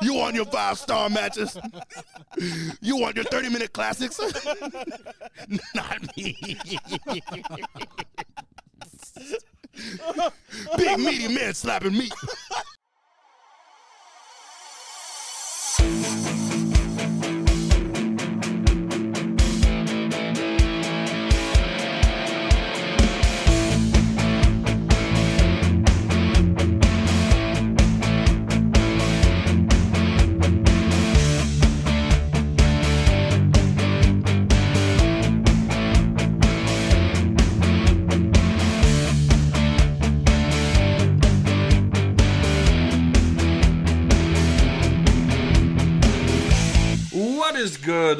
You want your five star matches? You want your 30 minute classics? Not me. Big meaty man slapping meat.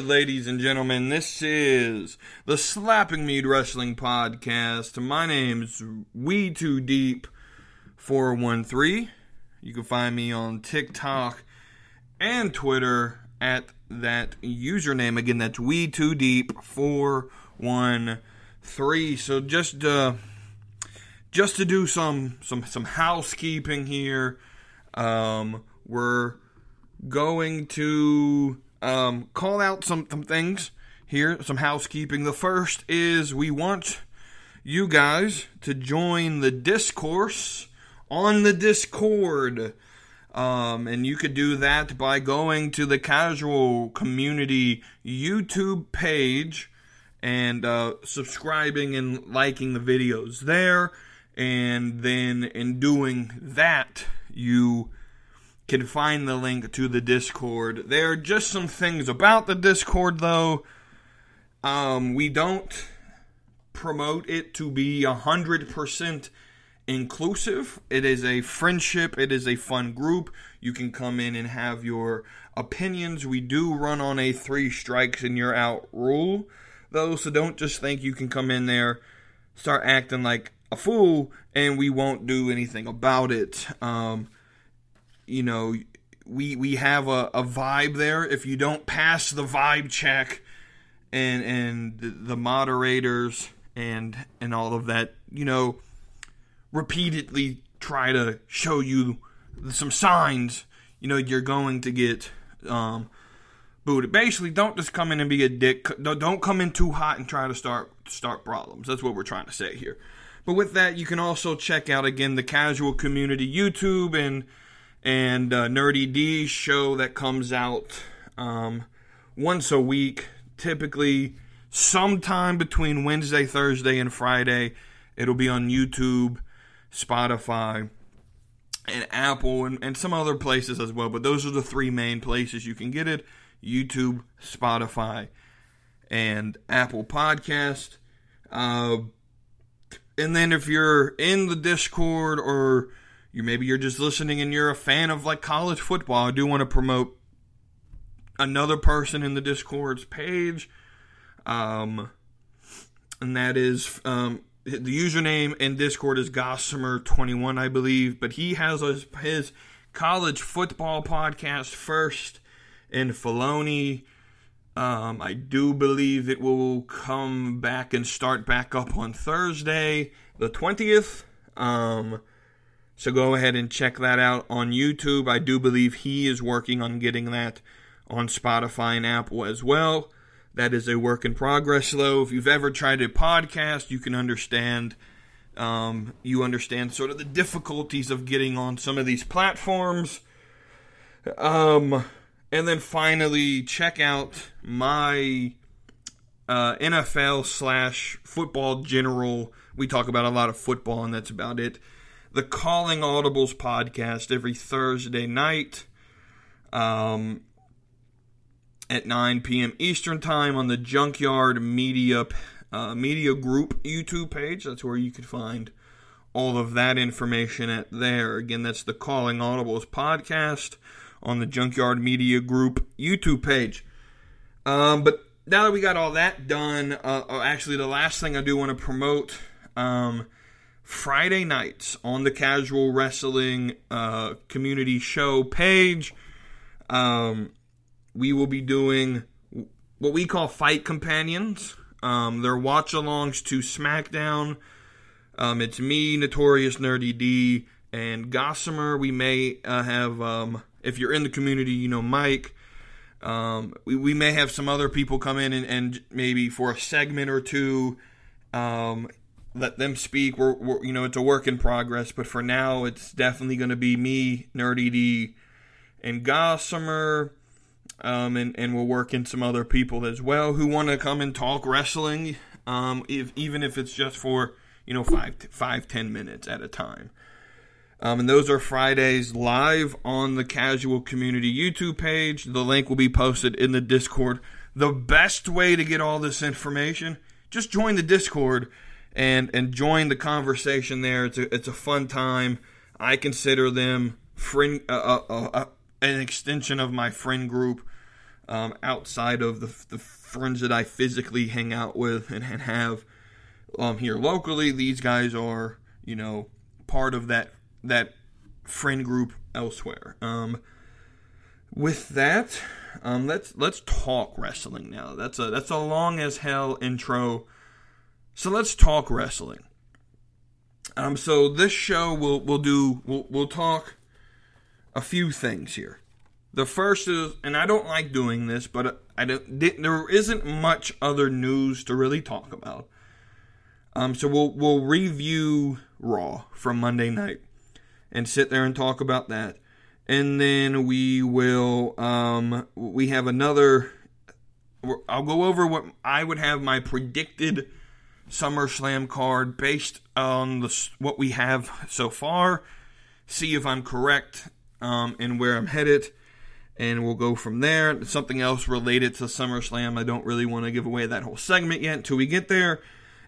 Ladies and gentlemen? This is the Slapping Meat Wrestling Podcast. My name's We Too Deep 413. You can find me on TikTok and Twitter at that username. Again, that's We Too Deep 413. So just uh just to do some some some housekeeping here. Um we're going to um, call out some, some things here, some housekeeping. The first is we want you guys to join the discourse on the Discord. Um, and you could do that by going to the casual community YouTube page and uh, subscribing and liking the videos there. And then in doing that, you can find the link to the Discord. There are just some things about the Discord, though. Um, we don't promote it to be 100% inclusive. It is a friendship, it is a fun group. You can come in and have your opinions. We do run on a three strikes and you're out rule, though, so don't just think you can come in there, start acting like a fool, and we won't do anything about it. Um, you know, we we have a, a vibe there. If you don't pass the vibe check, and and the moderators and and all of that, you know, repeatedly try to show you some signs, you know, you're going to get um, booted. Basically, don't just come in and be a dick. Don't come in too hot and try to start start problems. That's what we're trying to say here. But with that, you can also check out again the casual community YouTube and and uh, Nerdy D show that comes out um, once a week, typically sometime between Wednesday, Thursday, and Friday. It'll be on YouTube, Spotify, and Apple, and, and some other places as well. But those are the three main places you can get it YouTube, Spotify, and Apple Podcast. Uh, and then if you're in the Discord or you maybe you're just listening and you're a fan of like college football. I do want to promote another person in the Discord's page. Um, and that is um, the username in Discord is Gossamer21, I believe. But he has his, his college football podcast first in Filoni. Um, I do believe it will come back and start back up on Thursday, the 20th. Um, so go ahead and check that out on YouTube. I do believe he is working on getting that on Spotify and Apple as well. That is a work in progress, though. If you've ever tried a podcast, you can understand. Um, you understand sort of the difficulties of getting on some of these platforms. Um, and then finally, check out my uh, NFL slash football general. We talk about a lot of football, and that's about it the Calling Audibles podcast every Thursday night um, at 9 p.m. Eastern Time on the Junkyard Media uh, Media Group YouTube page. That's where you can find all of that information at there. Again, that's the Calling Audibles podcast on the Junkyard Media Group YouTube page. Um, but now that we got all that done, uh, uh actually, the last thing I do want to promote. Um, Friday nights on the Casual Wrestling uh, Community Show page. Um, we will be doing what we call Fight Companions. Um, they're watch alongs to SmackDown. Um, it's me, Notorious Nerdy D, and Gossamer. We may uh, have um, if you're in the community, you know Mike. Um, we, we may have some other people come in and, and maybe for a segment or two, um, let them speak. We're, we're, you know, it's a work in progress, but for now, it's definitely going to be me, Nerdy D, and Gossamer. Um, and, and we'll work in some other people as well who want to come and talk wrestling, um, if, even if it's just for, you know, five, five, ten minutes at a time. Um, and those are Fridays live on the Casual Community YouTube page. The link will be posted in the Discord. The best way to get all this information, just join the Discord and and join the conversation there. It's a it's a fun time. I consider them friend uh, uh, uh, uh an extension of my friend group um, outside of the, the friends that I physically hang out with and, and have um, here locally. These guys are you know part of that that friend group elsewhere. Um, with that, um, let's let's talk wrestling now. That's a that's a long as hell intro. So let's talk wrestling. Um, so this show will will do we'll we'll talk a few things here. The first is, and I don't like doing this, but I don't. There isn't much other news to really talk about. Um, so we'll we'll review Raw from Monday night and sit there and talk about that. And then we will, um, we have another, I'll go over what I would have my predicted SummerSlam card based on the, what we have so far. See if I'm correct um, and where I'm headed. And we'll go from there. Something else related to SummerSlam. I don't really want to give away that whole segment yet until we get there.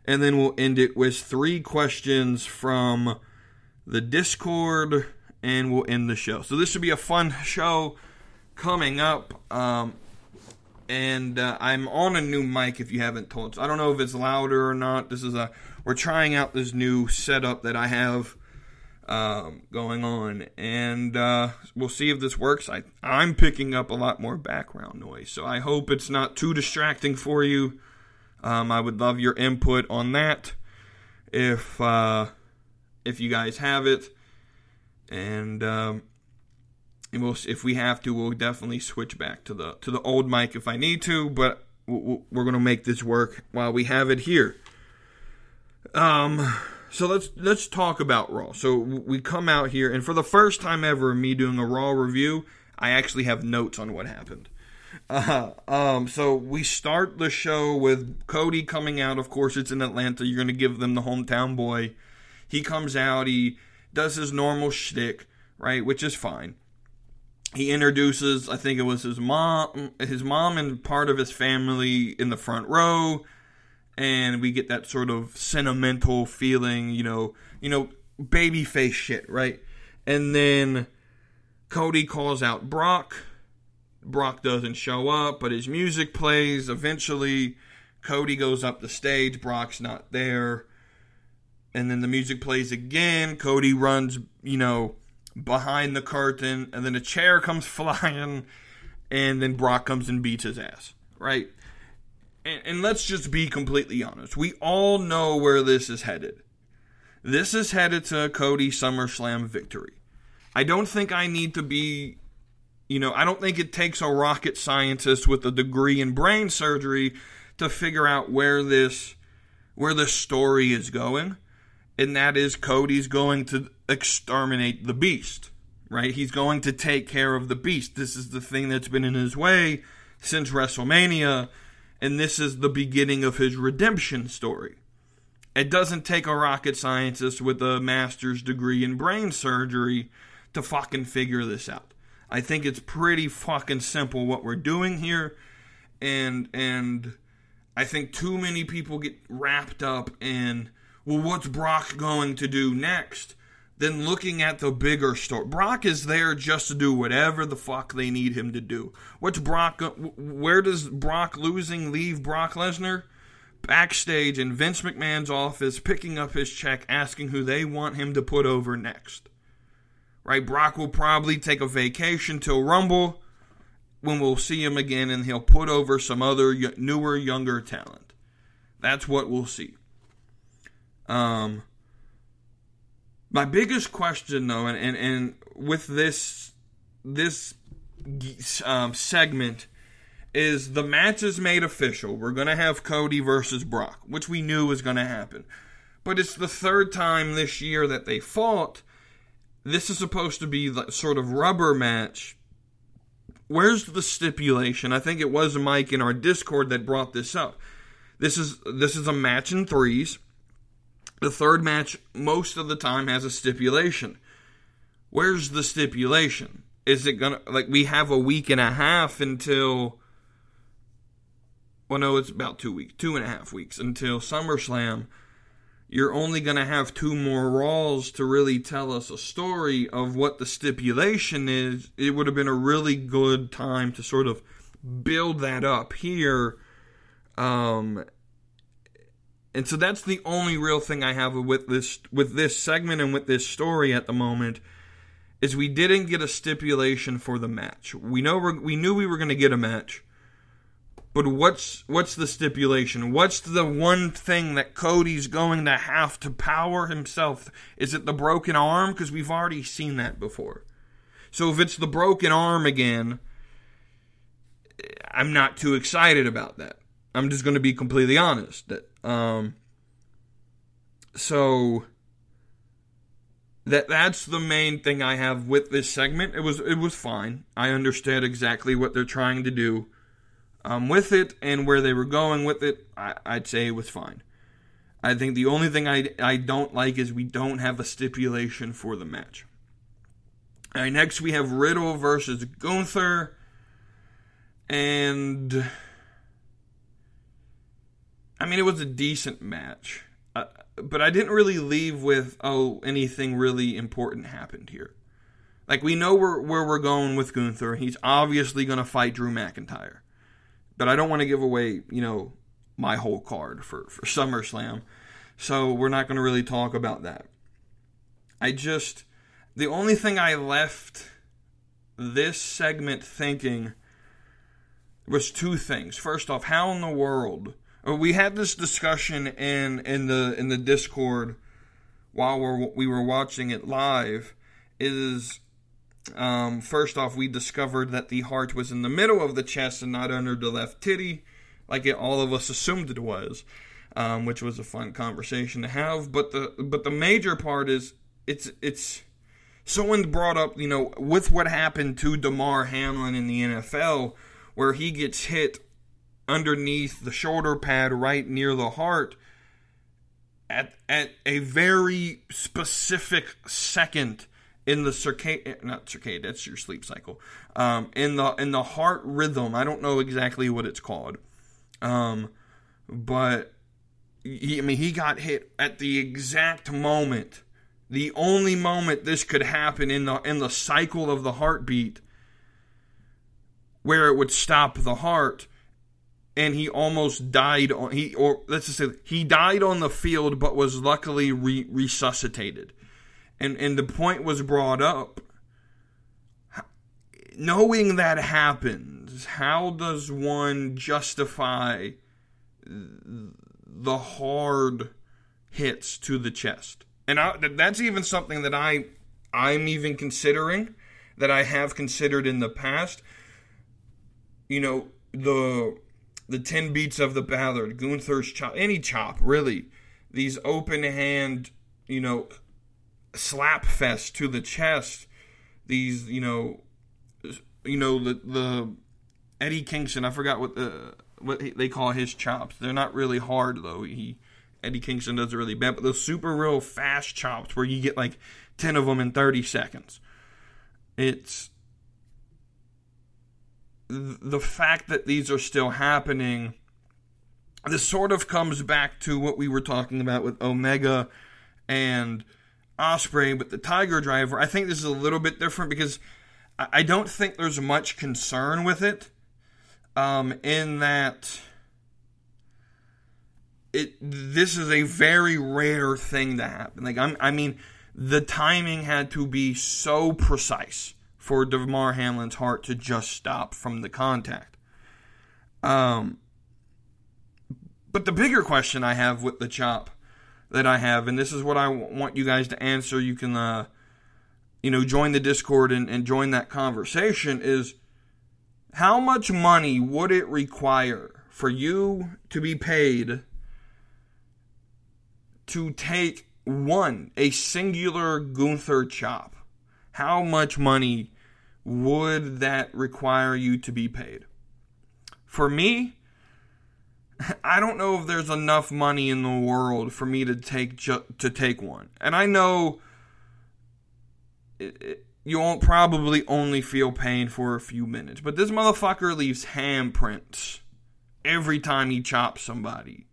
And then we'll end it with three questions from the Discord, and we'll end the show. So this should be a fun show coming up. Um, and uh, I'm on a new mic if you haven't told. So I don't know if it's louder or not. This is a we're trying out this new setup that I have um, going on, and uh, we'll see if this works. I I'm picking up a lot more background noise, so I hope it's not too distracting for you. Um, I would love your input on that. If uh, if you guys have it. And, um, we'll, if we have to, we'll definitely switch back to the to the old mic if I need to. But we're going to make this work while we have it here. Um, so let's let's talk about Raw. So we come out here, and for the first time ever, me doing a Raw review, I actually have notes on what happened. Uh, um, so we start the show with Cody coming out. Of course, it's in Atlanta. You're going to give them the hometown boy. He comes out, he does his normal shtick, right, which is fine. He introduces, I think it was his mom, his mom and part of his family in the front row, and we get that sort of sentimental feeling, you know, you know, baby face shit, right? And then Cody calls out Brock. Brock doesn't show up, but his music plays. Eventually, Cody goes up the stage. Brock's not there and then the music plays again. Cody runs, you know, behind the curtain, and then a chair comes flying, and then Brock comes and beats his ass, right? And, and let's just be completely honest. We all know where this is headed. This is headed to Cody SummerSlam victory. I don't think I need to be, you know, I don't think it takes a rocket scientist with a degree in brain surgery to figure out where this where the story is going and that is Cody's going to exterminate the beast, right? He's going to take care of the beast. This is the thing that's been in his way since WrestleMania, and this is the beginning of his redemption story. It doesn't take a rocket scientist with a master's degree in brain surgery to fucking figure this out. I think it's pretty fucking simple what we're doing here, and and I think too many people get wrapped up in well, what's Brock going to do next? Then looking at the bigger story. Brock is there just to do whatever the fuck they need him to do. What's Brock? Where does Brock losing leave Brock Lesnar? Backstage in Vince McMahon's office, picking up his check, asking who they want him to put over next. Right? Brock will probably take a vacation till Rumble when we'll see him again and he'll put over some other newer, younger talent. That's what we'll see. Um, my biggest question, though, and, and, and with this this um, segment is the match is made official. We're gonna have Cody versus Brock, which we knew was gonna happen, but it's the third time this year that they fought. This is supposed to be the sort of rubber match. Where's the stipulation? I think it was Mike in our Discord that brought this up. This is this is a match in threes. The third match most of the time has a stipulation. Where's the stipulation? Is it gonna like we have a week and a half until well no it's about two weeks two and a half weeks until SummerSlam you're only to have two more Raws to really tell us a story of what the stipulation is. It would have been a really good time to sort of build that up here. Um, and so that's the only real thing I have with this with this segment and with this story at the moment is we didn't get a stipulation for the match. We know we knew we were going to get a match. But what's what's the stipulation? What's the one thing that Cody's going to have to power himself? Is it the broken arm? Because we've already seen that before. So if it's the broken arm again, I'm not too excited about that. I'm just going to be completely honest. Um, so that that's the main thing I have with this segment. It was it was fine. I understood exactly what they're trying to do um, with it and where they were going with it, I, would say it was fine. I think the only thing I, I don't like is we don't have a stipulation for the match. All right, next we have Riddle versus Gunther. And. I mean, it was a decent match. Uh, but I didn't really leave with, oh, anything really important happened here. Like, we know where, where we're going with Gunther. He's obviously going to fight Drew McIntyre but I don't want to give away, you know, my whole card for, for SummerSlam. So we're not going to really talk about that. I just, the only thing I left this segment thinking was two things. First off, how in the world we had this discussion in in the in the Discord while we we were watching it live is um, first off, we discovered that the heart was in the middle of the chest and not under the left titty, like it, all of us assumed it was, um, which was a fun conversation to have. But the but the major part is it's it's someone brought up you know with what happened to Damar Hamlin in the NFL, where he gets hit underneath the shoulder pad right near the heart at at a very specific second in the circadian not circadian that's your sleep cycle um, in the in the heart rhythm. I don't know exactly what it's called um, but he, i mean he got hit at the exact moment the only moment this could happen in the in the cycle of the heartbeat where it would stop the heart and he almost died on he or let's just say he died on the field but was luckily re- resuscitated. And and the point was brought up knowing that happens how does one justify the hard hits to the chest? And I, that's even something that i i'm even considering that i have considered in the past. You know the the 10 beats of the ballad, gunther's chop any chop really these open hand you know slap fest to the chest. These, you know, you know the the Eddie Kingston. I forgot what the what they call his chops. They're not really hard though. He Eddie Kingston does it really bad, but those super real fast chops where you get like ten of them in thirty seconds. It's the fact that these are still happening. This sort of comes back to what we were talking about with Omega and Ospreay, with the Tiger Driver. I think this is a little bit different because I don't think there's much concern with it. Um, in that it this is a very rare thing to happen. Like I'm, I mean, the timing had to be so precise for Damar Hamlin's heart to just stop from the contact. Um, but the bigger question I have with the chop that I have, and this is what I want you guys to answer. You can, uh, you know, join the Discord and, and join that conversation is how much money would it require for you to be paid to take one, a singular Gunther chop? How much money would that require you to be paid? For me, I don't know if there's enough money in the world for me to take ju- to take one. And I know it, it, you won't probably only feel pain for a few minutes, but this motherfucker leaves handprints every time he chops somebody.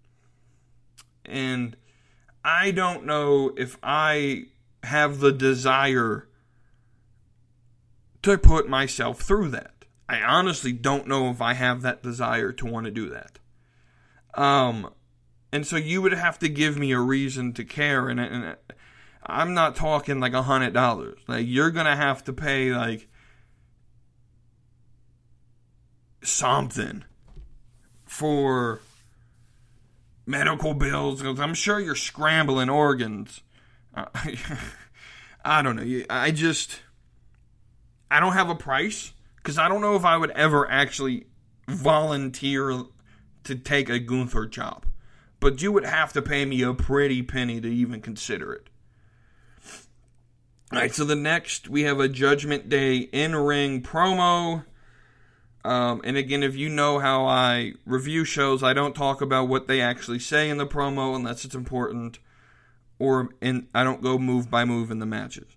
And I don't know if I have the desire to put myself through that. I honestly don't know if I have that desire to want to do that. Um, and so you would have to give me a reason to care, and, and I'm not talking like a hundred dollars. Like you're gonna have to pay like something for medical bills I'm sure you're scrambling organs. Uh, I don't know. I just I don't have a price because I don't know if I would ever actually volunteer to take a Gunther job. But you would have to pay me a pretty penny to even consider it. All right, so the next we have a Judgment Day in ring promo. Um, and again, if you know how I review shows, I don't talk about what they actually say in the promo unless it's important, or I don't go move by move in the matches.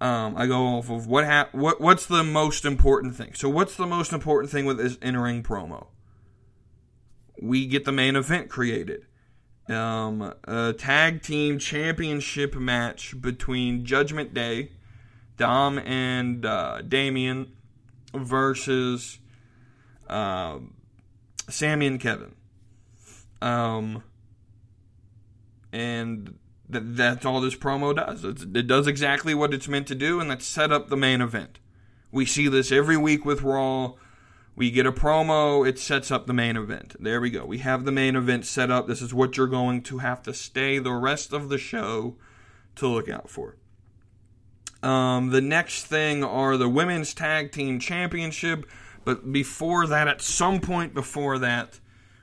Um, I go off of what ha- what what's the most important thing. So what's the most important thing with this in ring promo? We get the main event created. Um, a tag team championship match between Judgment Day, Dom and uh, Damian, versus uh, Sammy and Kevin. Um, and th- that's all this promo does. It's, it does exactly what it's meant to do, and that's set up the main event. We see this every week with Raw. We get a promo, it sets up the main event. There we go. We have the main event set up. This is what you're going to have to stay the rest of the show to look out for. Um, the next thing are the Women's Tag Team Championship. But before that, at some point before that,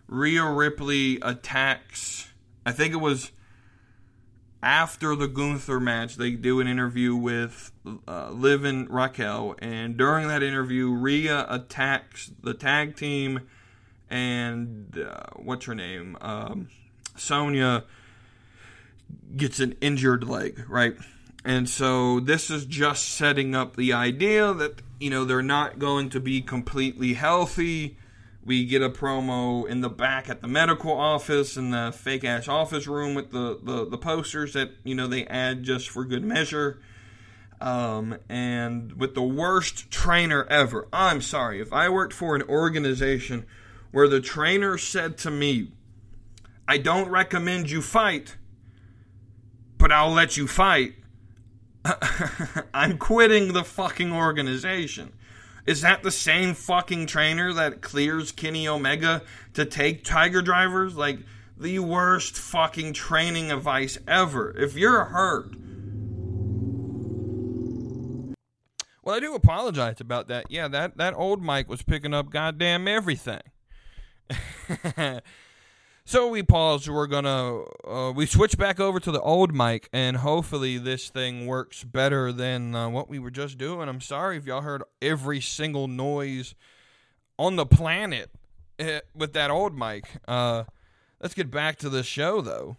Rhea Ripley attacks. I think it was after the Gunther match, they do an interview with uh, Liv and Raquel, and during that interview, Rhea attacks the tag team, and uh, what's her name? Um, Sonya gets an injured leg, right? And so this is just setting up the idea that you know they're not going to be completely healthy we get a promo in the back at the medical office in the fake ass office room with the, the, the posters that you know they add just for good measure. Um, and with the worst trainer ever. I'm sorry, if I worked for an organization where the trainer said to me, I don't recommend you fight, but I'll let you fight, I'm quitting the fucking organization. Is that the same fucking trainer that clears Kenny Omega to take Tiger Drivers? Like, the worst fucking training advice ever. If you're hurt. Well, I do apologize about that. Yeah, that, that old mic was picking up goddamn everything. So we pause. We're gonna uh, we switch back over to the old mic, and hopefully this thing works better than uh, what we were just doing. I'm sorry if y'all heard every single noise on the planet eh, with that old mic. Uh, let's get back to the show though.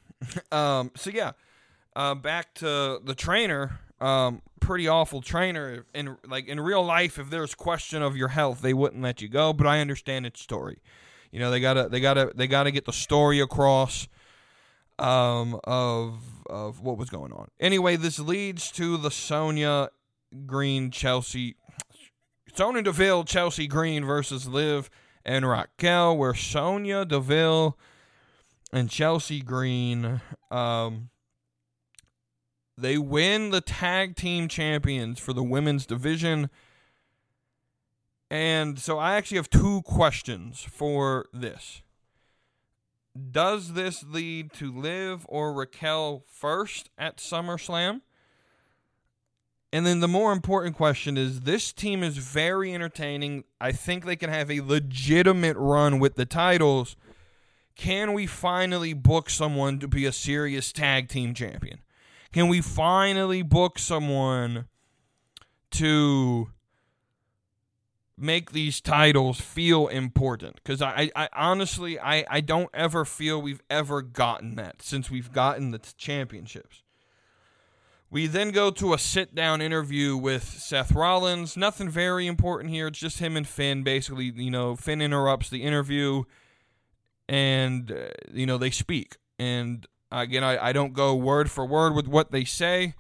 um, so yeah, uh, back to the trainer. Um, pretty awful trainer. In like in real life, if there's question of your health, they wouldn't let you go. But I understand its story. You know, they gotta they gotta they gotta get the story across um, of of what was going on. Anyway, this leads to the Sonya Green Chelsea Sonya Deville Chelsea Green versus Liv and Raquel, where Sonya Deville and Chelsea Green um, they win the tag team champions for the women's division. And so I actually have two questions for this. Does this lead to Liv or Raquel first at SummerSlam? And then the more important question is this team is very entertaining. I think they can have a legitimate run with the titles. Can we finally book someone to be a serious tag team champion? Can we finally book someone to make these titles feel important? Because I, I, honestly, I, I don't ever feel we've ever gotten that since we've gotten the championships. We then go to a sit down interview with Seth Rollins. Nothing very important here. It's just him and Finn. Basically, you know, Finn interrupts the interview and, uh, you know, they speak. And again, I, I don't go word for word with what they say.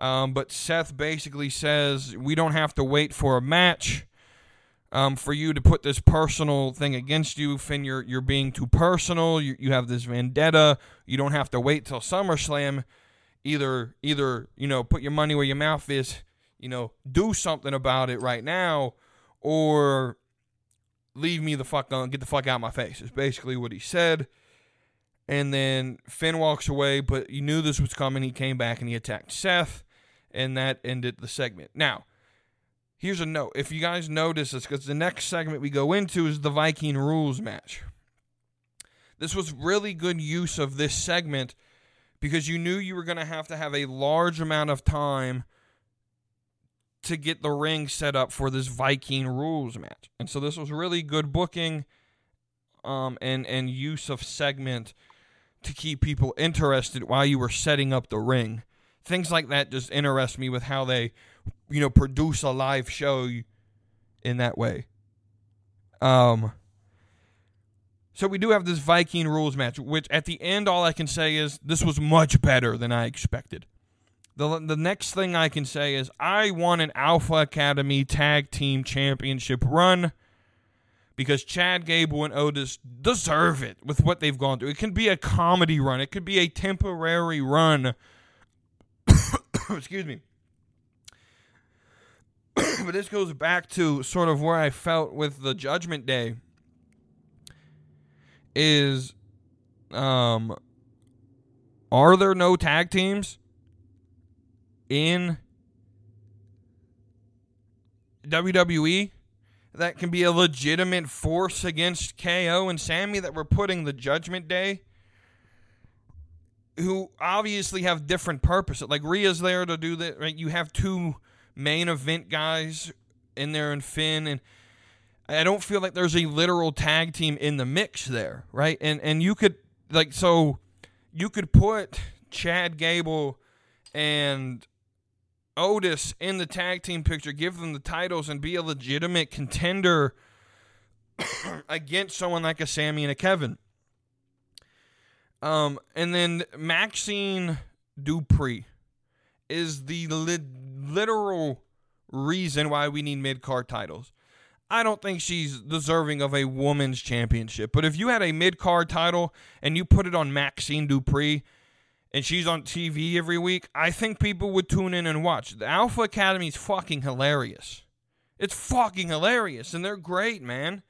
Um, but Seth basically says, We don't have to wait for a match. Um, for you to put this personal thing against you, Finn, you're, you're being too personal. You, you have this vendetta. You don't have to wait till SummerSlam either either you know put your money where your mouth is you know do something about it right now or leave me the fuck on get the fuck out of my face is basically what he said and then Finn walks away but you knew this was coming he came back and he attacked Seth and that ended the segment now here's a note if you guys notice this because the next segment we go into is the Viking rules match this was really good use of this segment because you knew you were going to have to have a large amount of time to get the ring set up for this Viking rules match. And so this was really good booking um, and and use of segment to keep people interested while you were setting up the ring. Things like that just interest me with how they you know produce a live show in that way. Um so we do have this Viking rules match, which at the end, all I can say is this was much better than I expected. The, the next thing I can say is I won an Alpha Academy Tag Team Championship run because Chad Gable and Otis deserve it with what they've gone through. It can be a comedy run, it could be a temporary run. Excuse me. but this goes back to sort of where I felt with the Judgment Day is um are there no tag teams in WWE that can be a legitimate force against KO and Sammy that we're putting the Judgment Day who obviously have different purposes. Like Rhea's there to do that. Right? You have two main event guys in there and Finn and I don't feel like there's a literal tag team in the mix there, right? And and you could like so you could put Chad Gable and Otis in the tag team picture, give them the titles, and be a legitimate contender against someone like a Sammy and a Kevin. Um, and then Maxxine Dupri is the li- literal reason why we need mid card titles. I don't think she's deserving of a woman's championship. But if you had a mid card title and you put it on Maxxine Dupri and she's on TV every week, I think people would tune in and watch. The Alpha Academy is fucking hilarious. It's fucking hilarious, and they're great, man.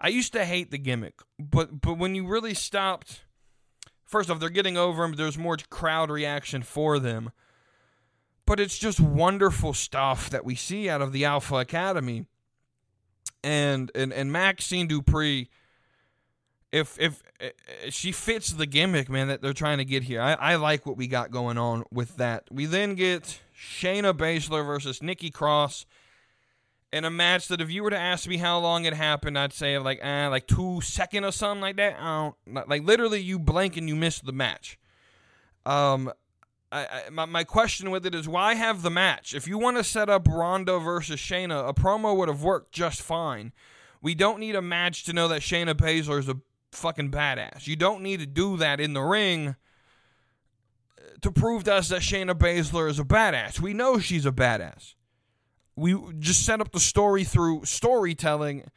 I used to hate the gimmick, but but when you really stopped, first off, they're getting over them. There's more crowd reaction for them, but it's just wonderful stuff that we see out of the Alpha Academy and and and Maxxine Dupri, if if uh, she fits the gimmick, man, that they're trying to get here. I, I like what we got going on with that. We then get Shayna Baszler versus Nikki Cross in a match that if you were to ask me how long it happened, I'd say like eh, like two second or something like that. I don't like literally you blink and you miss the match. Um, I, I, my, my question with it is why have the match? If you want to set up Ronda versus Shayna, a promo would have worked just fine. We don't need a match to know that Shayna Baszler is a fucking badass. You don't need to do that in the ring uh, to prove to us that Shayna Baszler is a badass. We know she's a badass. We just set up the story through storytelling.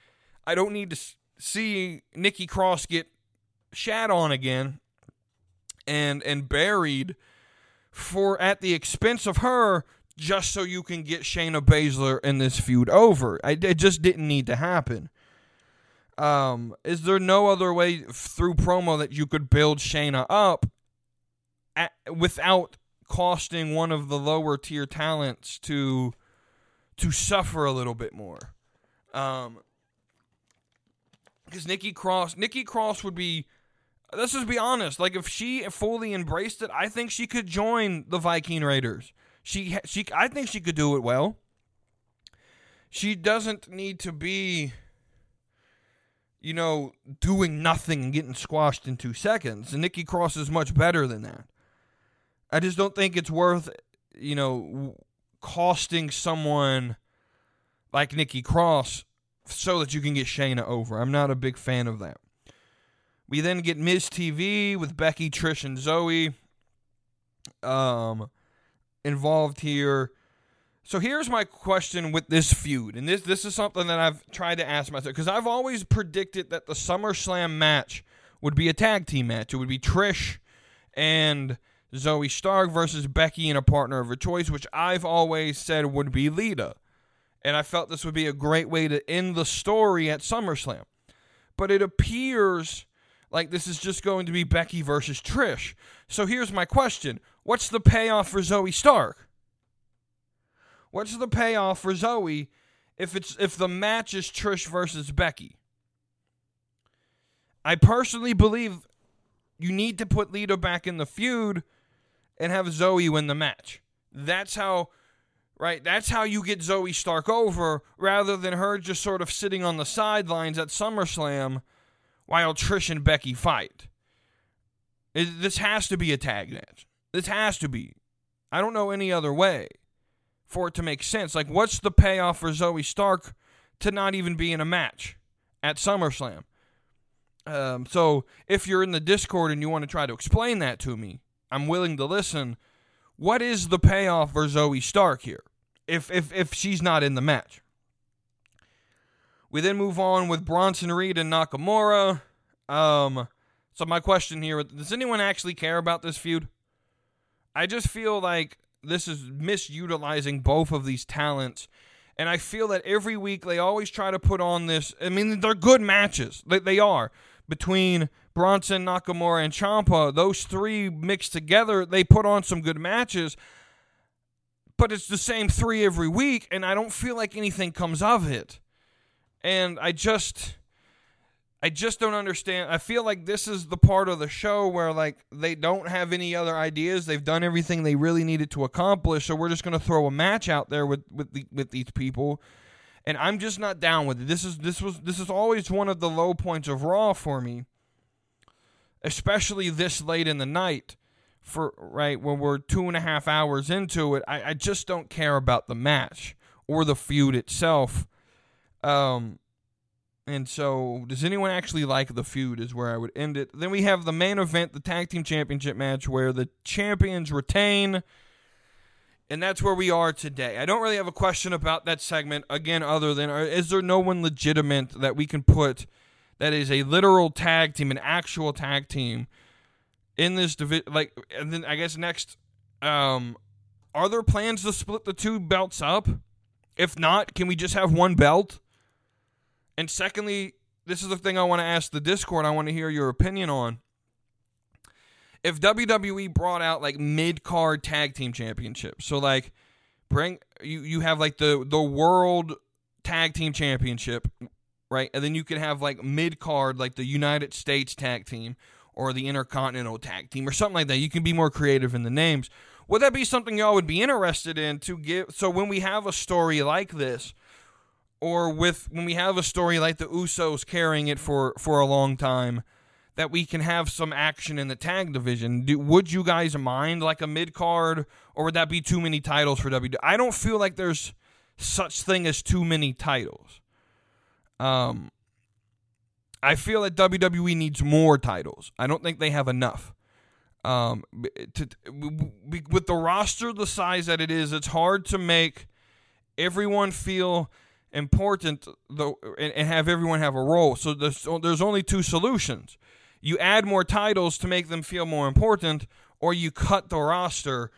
I don't need to see Nikki Cross get shat on again and and buried for at the expense of her just so you can get Shayna Baszler in this feud over. I, it just didn't need to happen. Um, is there no other way through promo that you could build Shayna up at, without costing one of the lower tier talents to to suffer a little bit more. Um, because Nikki Cross, Nikki Cross would be. Let's just be honest. Like if she fully embraced it, I think she could join the Viking Raiders. She she I think she could do it well. She doesn't need to be you know, doing nothing and getting squashed in 2 seconds. And Nikki Cross is much better than that. I just don't think it's worth, you know, costing someone like Nikki Cross so that you can get Shayna over. I'm not a big fan of that. We then get Miz TV with Becky, Trish, and Zoe um, involved here. So here's my question with this feud, and this this is something that I've tried to ask myself because I've always predicted that the SummerSlam match would be a tag team match. It would be Trish and Zoe Stark versus Becky and a partner of her choice, which I've always said would be Lita. And I felt this would be a great way to end the story at SummerSlam. But it appears like this is just going to be Becky versus Trish. So here's my question What's the payoff for Zoe Stark? What's the payoff for Zoe if it's if the match is Trish versus Becky? I personally believe you need to put Lita back in the feud and have Zoe win the match. That's how right? That's how you get Zoe Stark over rather than her just sort of sitting on the sidelines at SummerSlam while Trish and Becky fight. It, this has to be a tag match. This has to be. I don't know any other way for it to make sense. Like, what's the payoff for Zoe Stark to not even be in a match at SummerSlam? Um, so, if you're in the Discord and you want to try to explain that to me, I'm willing to listen. What is the payoff for Zoe Stark here? If if if she's not in the match. We then move on with Bronson Reed and Nakamura. Um, so my question here: Does anyone actually care about this feud? I just feel like this is misutilizing both of these talents. And I feel that every week they always try to put on this. I mean, they're good matches. They, they are. Between Bronson, Nakamura, and Ciampa, those three mixed together, they put on some good matches. But it's the same three every week, and I don't feel like anything comes of it. And I just I just don't understand. I feel like this is the part of the show where like they don't have any other ideas. They've done everything they really needed to accomplish, so we're just going to throw a match out there with with the, with these people. And I'm just not down with it. This is this was this is always one of the low points of Raw for me, especially this late in the night. For right when we're two and a half hours into it, I, I just don't care about the match or the feud itself. Um, and so, does anyone actually like the feud? Is where I would end it. Then we have the main event, the tag team championship match, where the champions retain. And that's where we are today. I don't really have a question about that segment, again, other than is there no one legitimate that we can put that is a literal tag team, an actual tag team in this division? Like, and then I guess next, um, are there plans to split the two belts up? If not, can we just have one belt? And secondly, this is the thing I want to ask the Discord. I want to hear your opinion on. If WWE brought out like mid card tag team championships, so like bring you you have like the the world tag team championship, right? And then you could have like mid card like the United States tag team or the Intercontinental tag team or something like that. You can be more creative in the names. Would that be something y'all would be interested in to give? So when we have a story like this, or with when we have a story like the Usos carrying it for for a long time, that we can have some action in the tag division. Do, would you guys mind like a mid card, or would that be too many titles for WWE? I don't feel like there's such thing as too many titles. Um, I feel that WWE needs more titles. I don't think they have enough. Um, to, with the roster the size that it is, it's hard to make everyone feel important though and, and have everyone have a role. So there's, there's only two solutions. You add more titles to make them feel more important, or you cut the roster,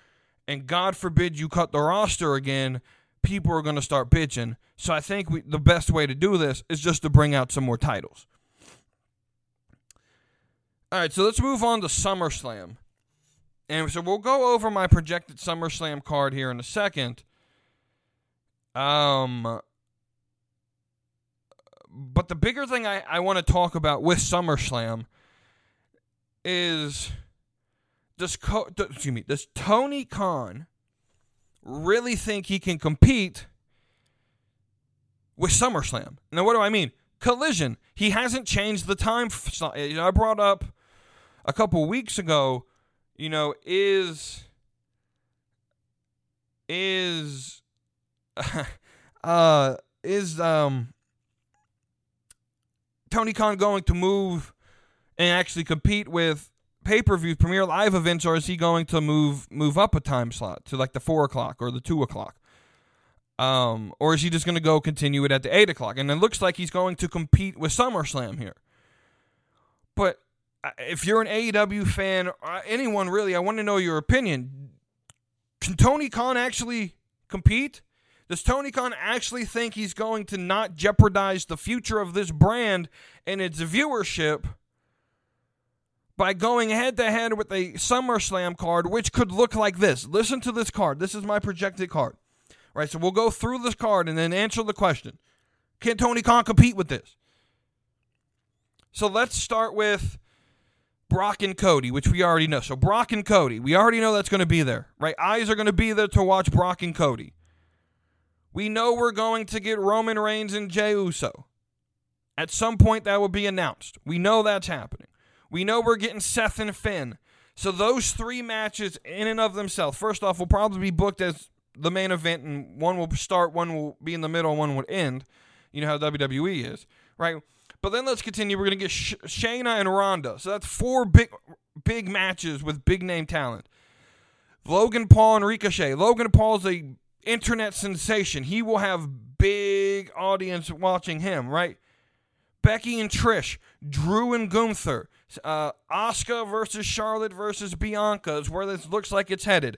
and God forbid you cut the roster again, people are going to start bitching. So I think we, the best way to do this is just to bring out some more titles. All right, so let's move on to SummerSlam. and so we'll go over my projected SummerSlam card here in a second. Um, but the bigger thing I, I want to talk about with SummerSlam is does Co- excuse me does Tony Khan really think he can compete with SummerSlam? Now, what do I mean? Collision. He hasn't changed the time. I brought up a couple weeks ago. You know, is is uh is um Tony Khan going to move and actually compete with pay per view premier live events, or is he going to move move up a time slot to like the four o'clock or the two o'clock? Um, or is he just going to go continue it at the eight o'clock? And it looks like he's going to compete with SummerSlam here. But uh, if you're an AEW fan, uh, anyone really, I want to know your opinion. Can Tony Khan actually compete? Does Tony Khan actually think he's going to not jeopardize the future of this brand and its viewership by going head to head with a SummerSlam card, which could look like this? Listen to this card. This is my projected card. Right, so we'll go through this card and then answer the question. Can Tony Khan compete with this? So let's start with Brock and Cody, which we already know. So Brock and Cody, we already know that's going to be there, right? Eyes are going to be there to watch Brock and Cody. We know we're going to get Roman Reigns and Jey Uso. At some point, that will be announced. We know that's happening. We know we're getting Seth and Finn. So those three matches, in and of themselves, first off, will probably be booked as the main event, and one will start, one will be in the middle, one will end. You know how WWE is, right? But then let's continue. We're gonna get Sh- Shayna and Ronda. So that's four big, big matches with big name talent. Logan Paul and Ricochet. Logan Paul's a internet sensation. He will have big audience watching him, right? Becky and Trish, Drew and Gunther, uh, Asuka versus Charlotte versus Bianca is where this looks like it's headed.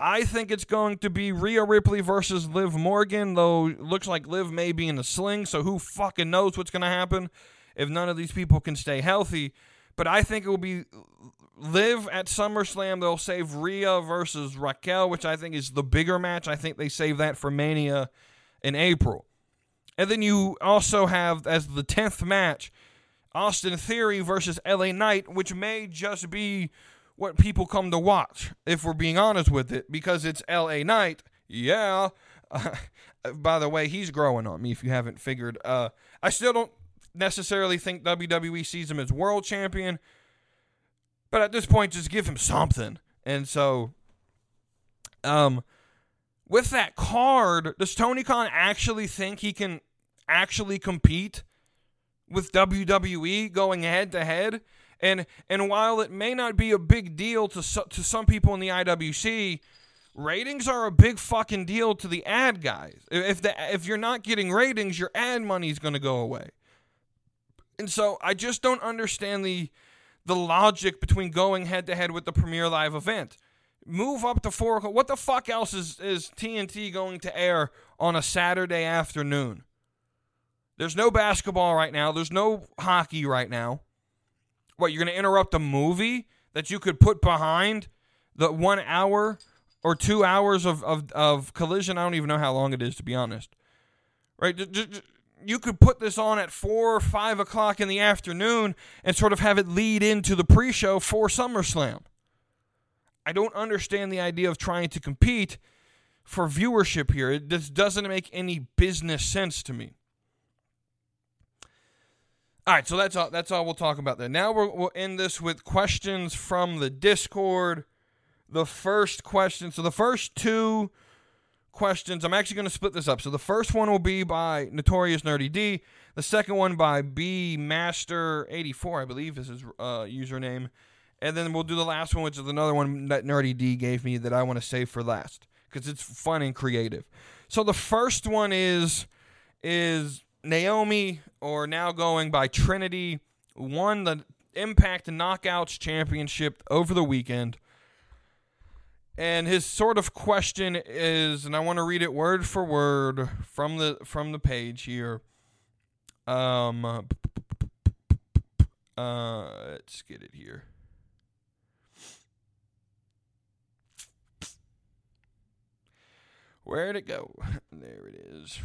I think it's going to be Rhea Ripley versus Liv Morgan, though looks like Liv may be in a sling, so who fucking knows what's going to happen if none of these people can stay healthy. But I think it will be Liv at SummerSlam. They'll save Rhea versus Raquel, which I think is the bigger match. I think they save that for Mania in April. And then you also have as the 10th match Austin Theory versus LA Knight, which may just be what people come to watch, if we're being honest with it, because it's LA Knight. Yeah. Uh, by the way, he's growing on me if you haven't figured. Uh, I still don't necessarily think WWE sees him as world champion, but at this point, just give him something. And so, um, with that card, does Tony Khan actually think he can actually compete with WWE going head to head? And and while it may not be a big deal to to some people in the IWC, ratings are a big fucking deal to the ad guys. If the if you're not getting ratings, your ad money's going to go away. And so I just don't understand the the logic between going head to head with the Premier Live event. Move up to four o'clock. What the fuck else is, is TNT going to air on a Saturday afternoon? There's no basketball right now. There's no hockey right now. What, you're going to interrupt a movie that you could put behind the one hour or two hours of, of, of collision? I don't even know how long it is, to be honest. Right? You could put this on at four or five o'clock in the afternoon and sort of have it lead into the pre show for SummerSlam. I don't understand the idea of trying to compete for viewership here. Just doesn't make any business sense to me. All right, so that's all. That's all we'll talk about there. Now we will end this with questions from the Discord. The first question. So the first two questions. I'm actually going to split this up. So the first one will be by Notorious Nerdy D. The second one by B Master 84, I believe is his uh, username. And then we'll do the last one, which is another one that Nerdy D gave me that I want to save for last because it's fun and creative. So the first one is is Naomi, or now going by Trinity, won the Impact Knockouts Championship over the weekend. And his sort of question is, and I want to read it word for word from the from the page here. Um, uh, let's get it here. Where'd it go? There it is.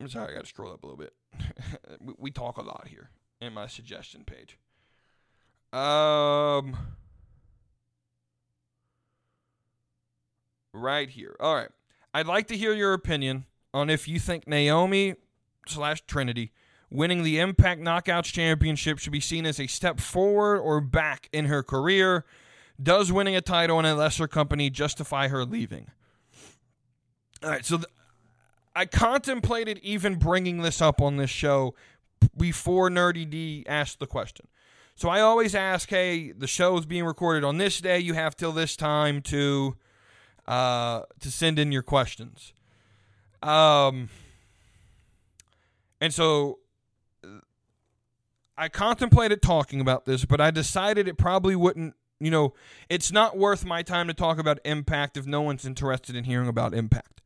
I'm sorry, I gotta scroll up a little bit. we talk a lot here in my suggestion page. Um, right here. All right. I'd like to hear your opinion on if you think Naomi slash Trinity winning the Impact Knockouts Championship should be seen as a step forward or back in her career. Does winning a title in a lesser company justify her leaving? All right, so th- I contemplated even bringing this up on this show before Nerdy D asked the question. So I always ask, hey, the show is being recorded on this day. You have till this time to uh, to send in your questions. Um, and so I contemplated talking about this, but I decided it probably wouldn't. You know, it's not worth my time to talk about Impact if no one's interested in hearing about Impact.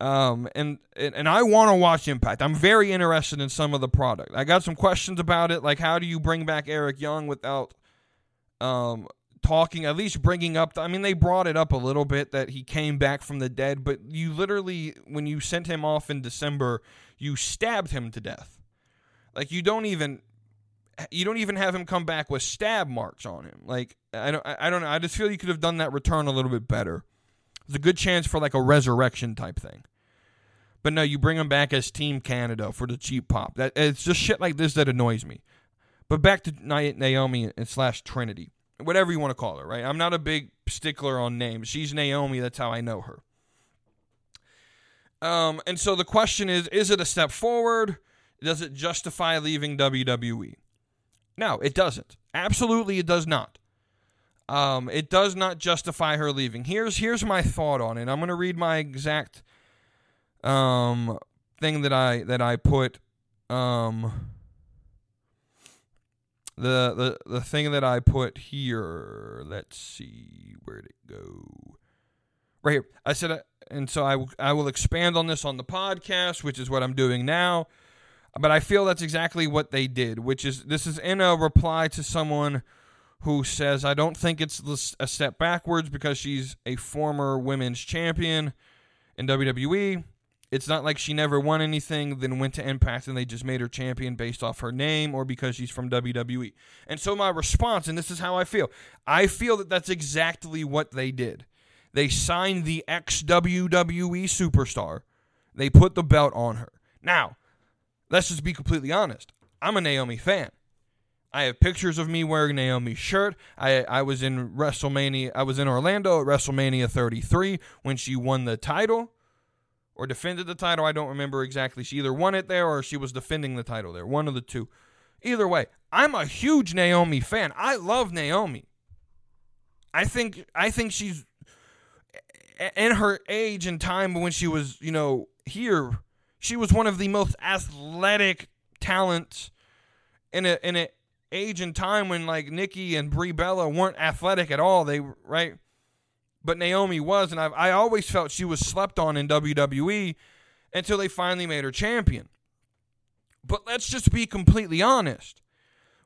Um, and and, and I want to watch Impact. I'm very interested in some of the product. I got some questions about it, like how do you bring back Eric Young without um talking, at least bringing up. The, I mean, they brought it up a little bit that he came back from the dead, but you literally, when you sent him off in December, you stabbed him to death. Like you don't even you don't even have him come back with stab marks on him. Like I don't I don't know. I just feel you could have done that return a little bit better. There's a good chance for like a resurrection type thing. But no, you bring them back as Team Canada for the cheap pop. That it's just shit like this that annoys me. But back to Naomi and slash Trinity, whatever you want to call her. Right? I'm not a big stickler on names. She's Naomi. That's how I know her. Um, and so the question is: Is it a step forward? Does it justify leaving WWE? No, it doesn't. Absolutely, it does not. Um, it does not justify her leaving. Here's here's my thought on it. I'm going to read my exact um, thing that I that I put um, the the the thing that I put here. Let's see where'd it go. Right here. I said, uh, and so I I will expand on this on the podcast, which is what I'm doing now. But I feel that's exactly what they did, which is this is in a reply to someone who says, I don't think it's a step backwards because she's a former women's champion in WWE. It's not like she never won anything, then went to Impact and they just made her champion based off her name or because she's from WWE. And so my response, and this is how I feel, I feel that that's exactly what they did. They signed the ex WWE superstar, they put the belt on her. Now, let's just be completely honest. I'm a Naomi fan. I have pictures of me wearing Naomi's shirt. I, I was in WrestleMania. I was in Orlando at WrestleMania 33 when she won the title or defended the title. I don't remember exactly. She either won it there or she was defending the title there. One of the two. Either way, I'm a huge Naomi fan. I love Naomi. I think I think she's in her age and time when she was, you know, here she was one of the most athletic talents in a in an age and time when like Nikki and Brie Bella weren't athletic at all. They right, but Naomi was, and I I always felt she was slept on in WWE until they finally made her champion. But let's just be completely honest.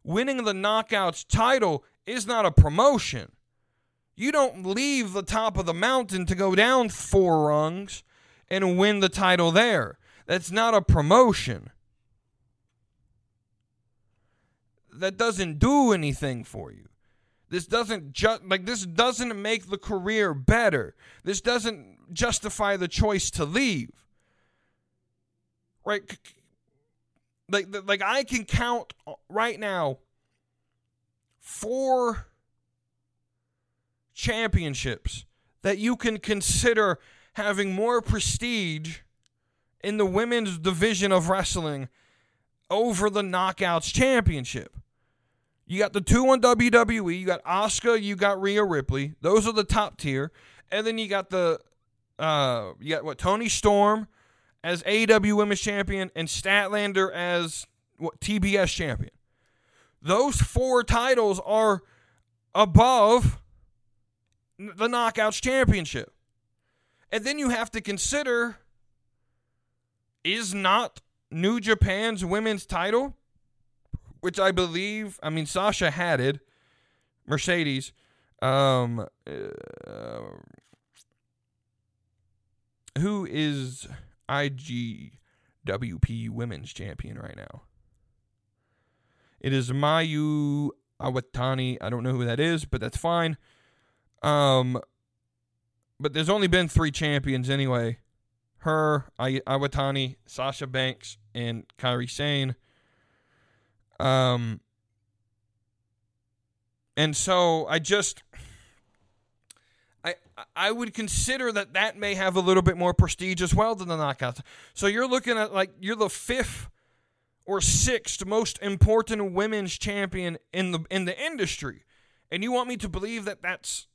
Winning the Knockouts title is not a promotion. You don't leave the top of the mountain to go down four rungs and win the title there. That's not a promotion. That doesn't do anything for you. This doesn't just like this doesn't make the career better. This doesn't justify the choice to leave. Right? Like like I can count uh, right now four championships that you can consider having more prestige in the women's division of wrestling over the Knockouts Championship. You got the two on WWE. You got Asuka. You got Rhea Ripley. Those are the top tier. And then you got the uh, you got what Toni Storm as AEW Women's Champion and Statlander as what TBS Champion. Those four titles are above the Knockouts Championship. And then you have to consider is not New Japan's women's title, which I believe, I mean, Sasha had it, Mercedes, um, uh, who is IWGP Women's Champion right now? It is Mayu Iwatani. I don't know who that is, but that's fine. Um, but there's only been three champions anyway. Her, I- Iwatani, Sasha Banks, and Kairi Sane. Um, and so I just, I I would consider that that may have a little bit more prestige as well than the knockouts. So you're looking at like you're the fifth or sixth most important women's champion in the in the industry, and you want me to believe that that's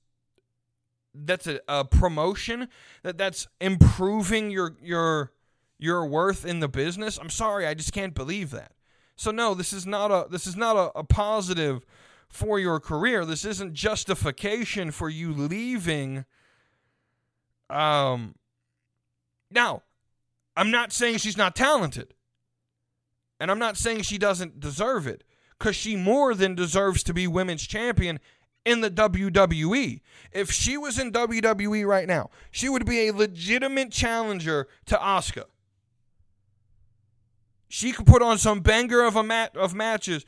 that's a, a promotion that that's improving your your your worth in the business. I'm sorry, I just can't believe that. So no, this is not a this is not a, a positive for your career. This isn't justification for you leaving. Um now, I'm not saying she's not talented. And I'm not saying she doesn't deserve it cuz she more than deserves to be women's champion in the WWE. If she was in WWE right now, she would be a legitimate challenger to Asuka. She could put on some banger of a mat of matches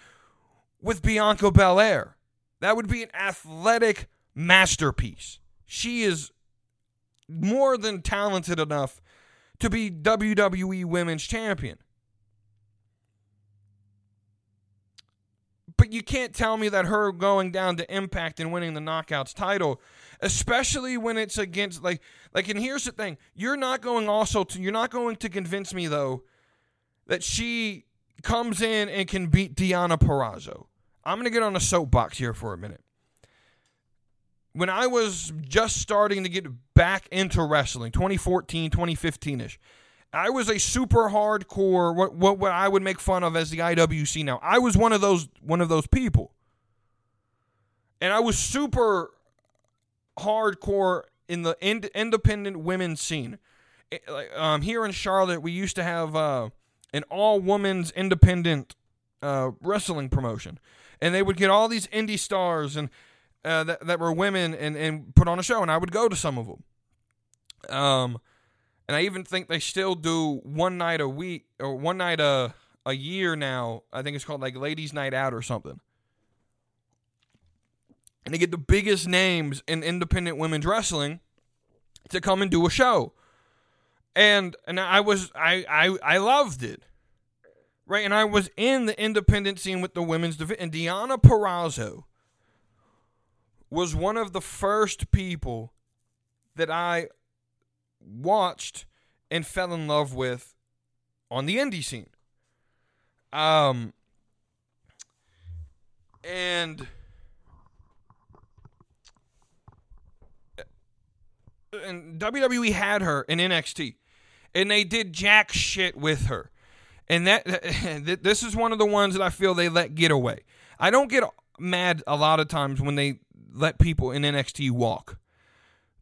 with Bianca Belair. That would be an athletic masterpiece. She is more than talented enough to be WWE Women's Champion. But you can't tell me that her going down to Impact and winning the Knockouts title, especially when it's against like like and here's the thing, you're not going also to you're not going to convince me though that she comes in and can beat Deonna Purrazzo. I'm going to get on a soapbox here for a minute. When I was just starting to get back into wrestling, 2014, 2015 ish, I was a super hardcore what, what what I would make fun of as the IWC now. I was one of those one of those people. And I was super hardcore in the ind- independent women's scene. It- like, um, here in Charlotte, we used to have uh, an all women's independent uh, wrestling promotion, and they would get all these indie stars and uh, that that were women and and put on a show, and I would go to some of them. Um, and I even think they still do one night a week or one night a a year now. I think it's called like Ladies Night Out or something. And they get the biggest names in independent women's wrestling to come and do a show. And and I was I I I loved it. Right, and I was in the independent scene with the women's division. And Deonna Purrazzo was one of the first people that I watched and fell in love with on the indie scene. Um, and and WWE had her in NXT, and they did jack shit with her. And that this is one of the ones that I feel they let get away. I don't get mad a lot of times when they let people in NXT walk.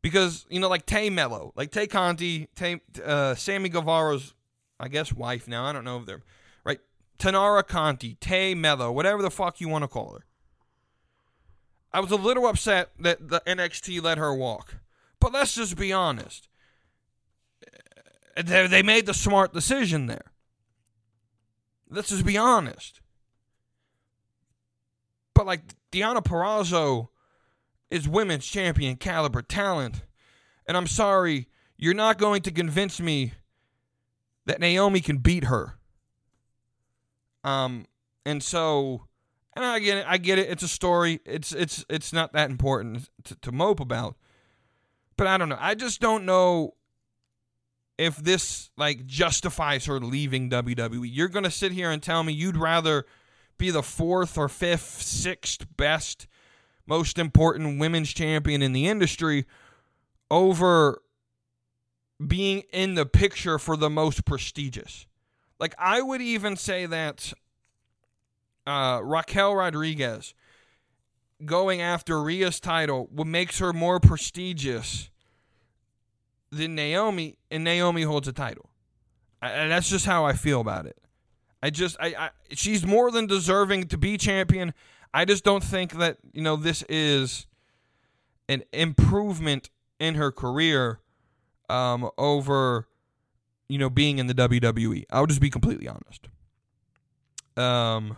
Because, you know, like Tay Melo, like Tay Conti, Tay, uh, Sammy Guevara's, I guess, wife now. I don't know if they're, right? Taynara Conti, Tay Melo, whatever the fuck you want to call her. I was a little upset that the NXT let her walk. But let's just be honest. They, they made the smart decision there. Let's just be honest. But like Deonna Purrazzo is women's champion caliber talent. And I'm sorry, you're not going to convince me that Naomi can beat her. Um, and so, and I get it. I get it. It's a story. It's it's it's not that important to, to mope about. But I don't know. I just don't know if this like justifies her leaving WWE. You're gonna sit here and tell me you'd rather be the fourth or fifth, sixth best, most important women's champion in the industry over being in the picture for the most prestigious. Like I would even say that uh, Raquel Rodriguez going after Rhea's title what makes her more prestigious than Naomi, and Naomi holds a title. That's just how I feel about it. I just, I, I, she's more than deserving to be champion. I just don't think that, you know, this is an improvement in her career um, over, you know, being in the WWE. I'll just be completely honest. Um,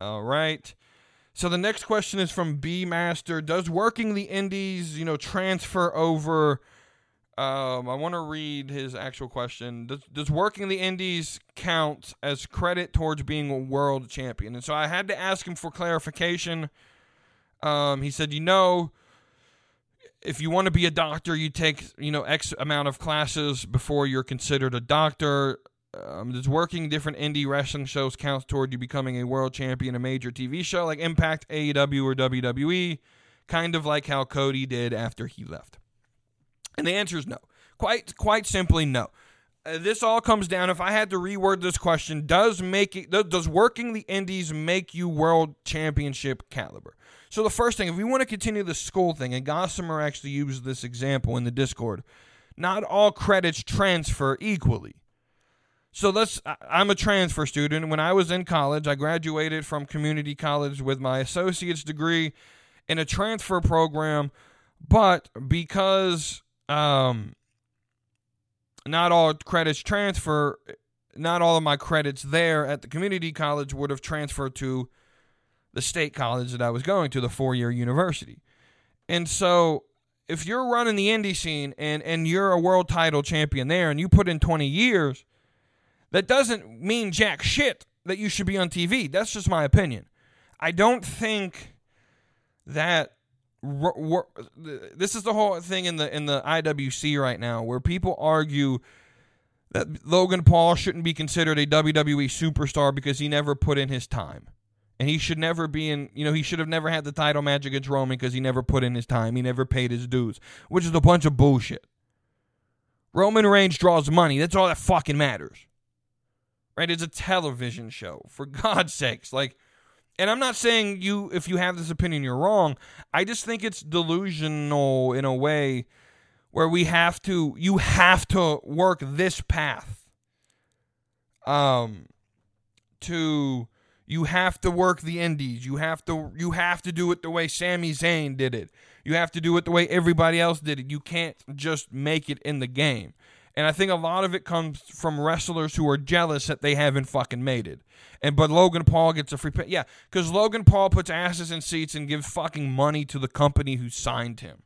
all right. So the next question is from B Master. Does working the indies, you know, transfer over um, I want to read his actual question. Does, does working the indies count as credit towards being a world champion? And so I had to ask him for clarification. Um, he said, you know, if you want to be a doctor, you take you know X amount of classes before you're considered a doctor. Um, does working different indie wrestling shows count toward you becoming a world champion, a major TV show like Impact, AEW, or WWE? Kind of like how Cody did after he left. And the answer is no. Quite quite simply no. Uh, this all comes down if I had to reword this question, does making does working the indies make you world championship caliber? So the first thing, if we want to continue the school thing, and Gossamer actually used this example in the Discord, not all credits transfer equally. So let's I'm a transfer student. When I was in college, I graduated from community college with my associate's degree in a transfer program, but because um, not all credits transfer. Not all of my credits there at the community college would have transferred to the state college that I was going to, the four year university. And so, if you're running the indie scene and, and you're a world title champion there and you put in 20 years, that doesn't mean jack shit that you should be on TV. That's just my opinion. I don't think that this is the whole thing in the in the IWC right now where people argue that Logan Paul shouldn't be considered a WWE superstar because he never put in his time. And he should never be in, you know, he should have never had the title match against Roman because he never put in his time. He never paid his dues, which is a bunch of bullshit. Roman Reigns draws money. That's all that fucking matters. Right? It's a television show. For God's sakes. Like, and I'm not saying you if you have this opinion you're wrong. I just think it's delusional in a way where we have to you have to work this path um to you have to work the indies. You have to you have to do it the way Sami Zayn did it. You have to do it the way everybody else did it. You can't just make it in the game. And I think a lot of it comes from wrestlers who are jealous that they haven't fucking made it. And but Logan Paul gets a free pay. Yeah, because Logan Paul puts asses in seats and gives fucking money to the company who signed him.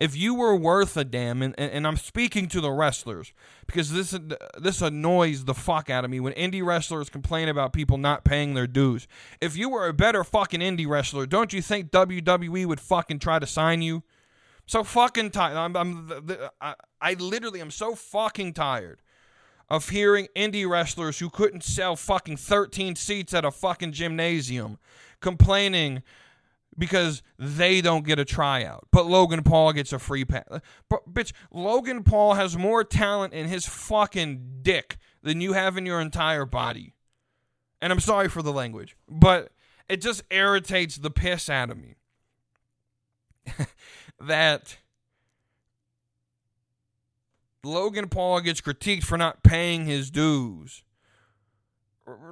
If you were worth a damn, and, and, I'm speaking to the wrestlers because this this annoys the fuck out of me when indie wrestlers complain about people not paying their dues. If you were a better fucking indie wrestler, don't you think WWE would fucking try to sign you? So fucking tired. I'm, I'm I, I literally am so fucking tired of hearing indie wrestlers who couldn't sell fucking 13 seats at a fucking gymnasium complaining because they don't get a tryout, but Logan Paul gets a free pass. But bitch, Logan Paul has more talent in his fucking dick than you have in your entire body. And I'm sorry for the language, but it just irritates the piss out of me. that Logan Paul gets critiqued for not paying his dues.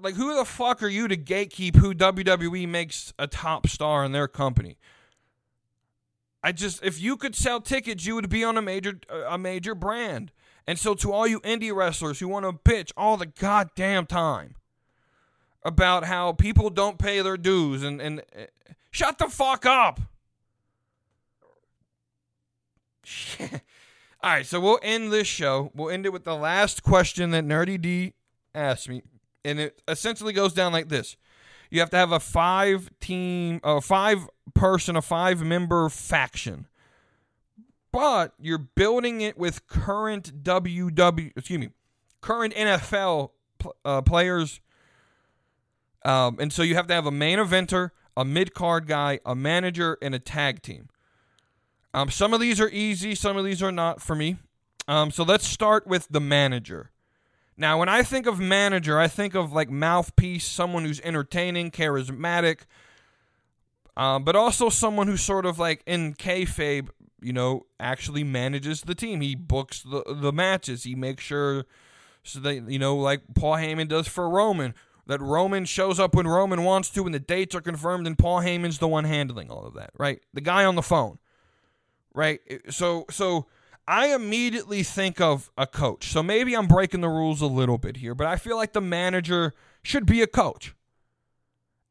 Like, who the fuck are you to gatekeep who WWE makes a top star in their company? I just, if you could sell tickets, you would be on a major, a major brand. And so, to all you indie wrestlers who want to bitch all the goddamn time about how people don't pay their dues and, and uh, shut the fuck up. All right, so we'll end this show. We'll end it with the last question that Nerdy D asked me, and it essentially goes down like this: You have to have a five team, a five person, a five member faction, but you're building it with current WW, excuse me, current NFL uh, players, um, and so you have to have a main eventer, a mid card guy, a manager, and a tag team. Um, some of these are easy, some of these are not for me. Um, so let's start with the manager. Now, when I think of manager, I think of like mouthpiece, someone who's entertaining, charismatic, uh, but also someone who's sort of like in kayfabe, you know, actually manages the team. He books the the matches. He makes sure So they, you know, like Paul Heyman does for Roman, that Roman shows up when Roman wants to, and the dates are confirmed, and Paul Heyman's the one handling all of that, right? The guy on the phone, right? So, so I immediately think of a coach. So maybe I'm breaking the rules a little bit here, but I feel like the manager should be a coach.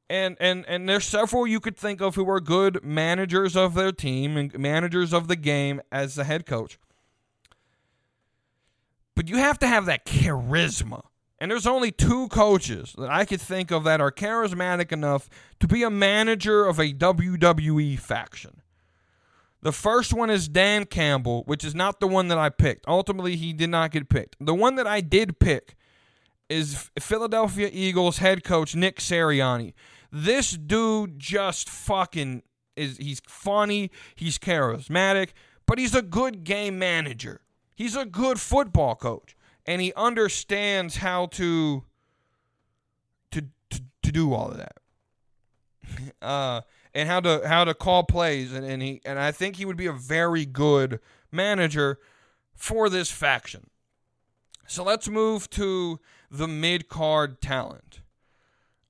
And and and there's several you could think of who are good managers of their team and managers of the game as the head coach. But you have to have that charisma. And there's only two coaches that I could think of that are charismatic enough to be a manager of a WWE faction. The first one is Dan Campbell, which is not the one that I picked. Ultimately, he did not get picked. The one that I did pick is Philadelphia Eagles head coach Nick Sirianni. This dude just fucking is he's funny, he's charismatic, but he's a good game manager. He's a good football coach and he understands how to to to, to do all of that. Uh and how to how to call plays and, and he and I think he would be a very good manager for this faction. So let's move to the mid card talent.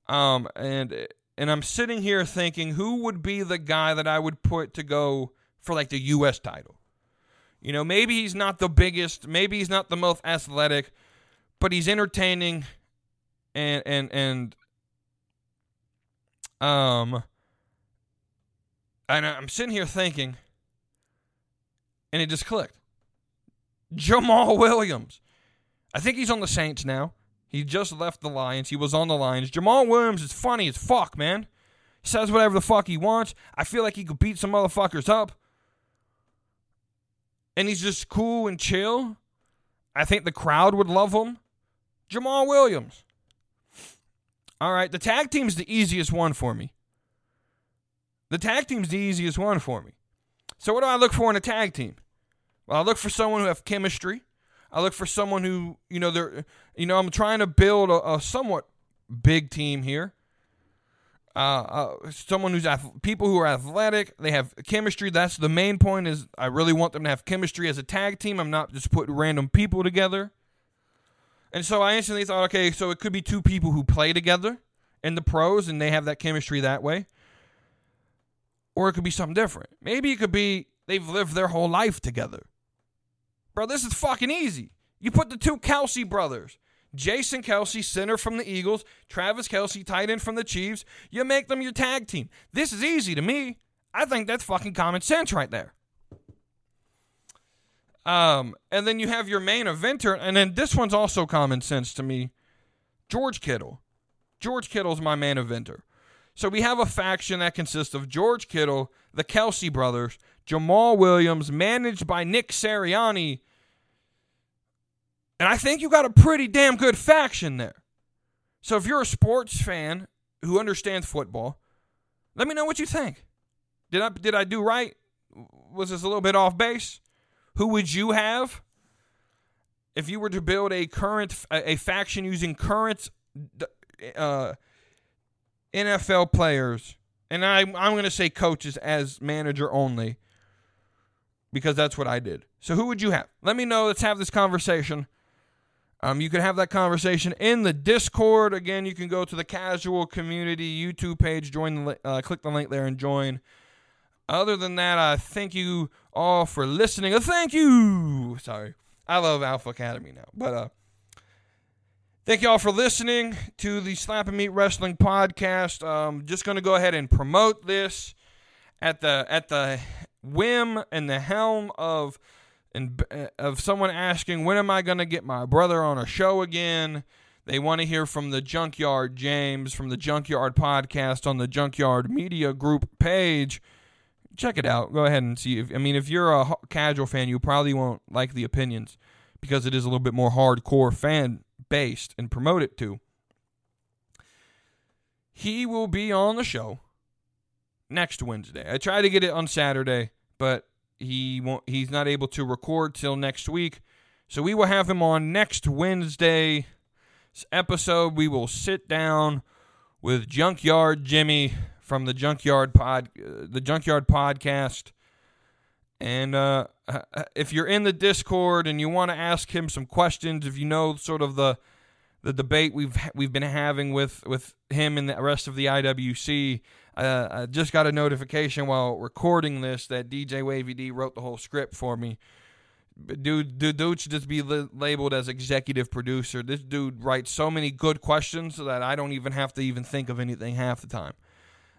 Um and and I'm sitting here thinking who would be the guy that I would put to go for like the US title. You know, maybe he's not the biggest, maybe he's not the most athletic, but he's entertaining and and and um and I'm sitting here thinking and it just clicked. Jamaal Williams. I think he's on the Saints now. He just left the Lions. He was on the Lions. Jamaal Williams is funny as fuck, man. He says whatever the fuck he wants. I feel like he could beat some motherfuckers up and he's just cool and chill, I think the crowd would love him. Jamaal Williams. All right, the tag team's the easiest one for me. The tag team's the easiest one for me. So what do I look for in a tag team? Well, I look for someone who have chemistry. I look for someone who, you know, they're, you know, I'm trying to build a, a somewhat big team here uh, uh, someone who's people who are athletic, they have chemistry. That's the main point. Is I really want them to have chemistry as a tag team. I'm not just putting random people together. And so I instantly thought, okay, so it could be two people who play together in the pros, and they have that chemistry that way. Or it could be something different. Maybe it could be they've lived their whole life together. Bro, this is fucking easy. You put the two Kelce brothers Jason Kelce, center from the Eagles, Travis Kelce, tight end from the Chiefs. You make them your tag team. This is easy to me. I think that's fucking common sense right there. Um, and then you have your main eventer, and then this one's also common sense to me. George Kittle. George Kittle's my main eventer. So we have a faction that consists of George Kittle, the Kelce brothers, Jamaal Williams, managed by Nick Sirianni, and I think you got a pretty damn good faction there. So if you're a sports fan who understands football, let me know what you think. Did I did I do right? Was this a little bit off base? Who would you have if you were to build a current a, faction using current uh, NFL players? And I I'm going to say coaches as manager only because that's what I did. So who would you have? Let me know. Let's have this conversation. Um, you can have that conversation in the Discord. Again, you can go to the Casual Community YouTube page, join the, uh, click the link there, and join. Other than that, I thank you all for listening. Uh, thank you. Sorry, I love Alpha Academy now, but uh, thank you all for listening to the Slapping Meat Wrestling podcast. Um, just going to go ahead and promote this at the at the whim and the helm of and uh, of someone asking when am I going to get my brother on a show again. They want to hear from the Junkyard James from the Junkyard podcast on the Junkyard Media Group page. Check it out. Go ahead and see. If, I mean, if you're a casual fan, you probably won't like the opinions because it is a little bit more hardcore fan based and promote it to. He will be on the show next Wednesday. I tried to get it on Saturday, but he won't he's not able to record till next week. So we will have him on next Wednesday's episode. We will sit down with Junkyard Jimmy from the Junkyard Pod uh, the Junkyard podcast And uh, if you're in the Discord and you want to ask him some questions, if you know sort of the the debate we've we've been having with with him and the rest of the IWC, uh, I just got a notification while recording this that DJ Wavy D wrote the whole script for me. Dude, dude, dude should just be li- labeled as executive producer. This dude writes so many good questions that I don't even have to even think of anything half the time.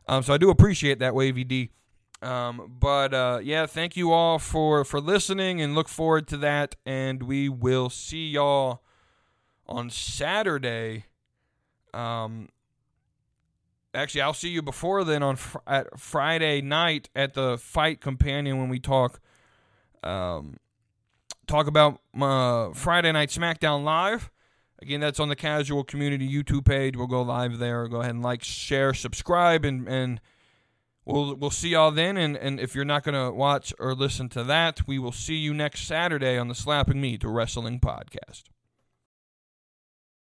Um, so I do appreciate that, Wavy D. Um, but uh, yeah, thank you all for for listening, and look forward to that. And we will see y'all on Saturday. Um, actually, I'll see you before then on fr- at Friday night at the Fight Companion when we talk. Um, talk about uh, Friday Night SmackDown Live. Again, that's on the Casual Community YouTube page. We'll go live there. Go ahead and like, share, subscribe, and and we'll we'll see y'all then. And and if you're not gonna watch or listen to that, we will see you next Saturday on the Slapping Meat Wrestling Podcast.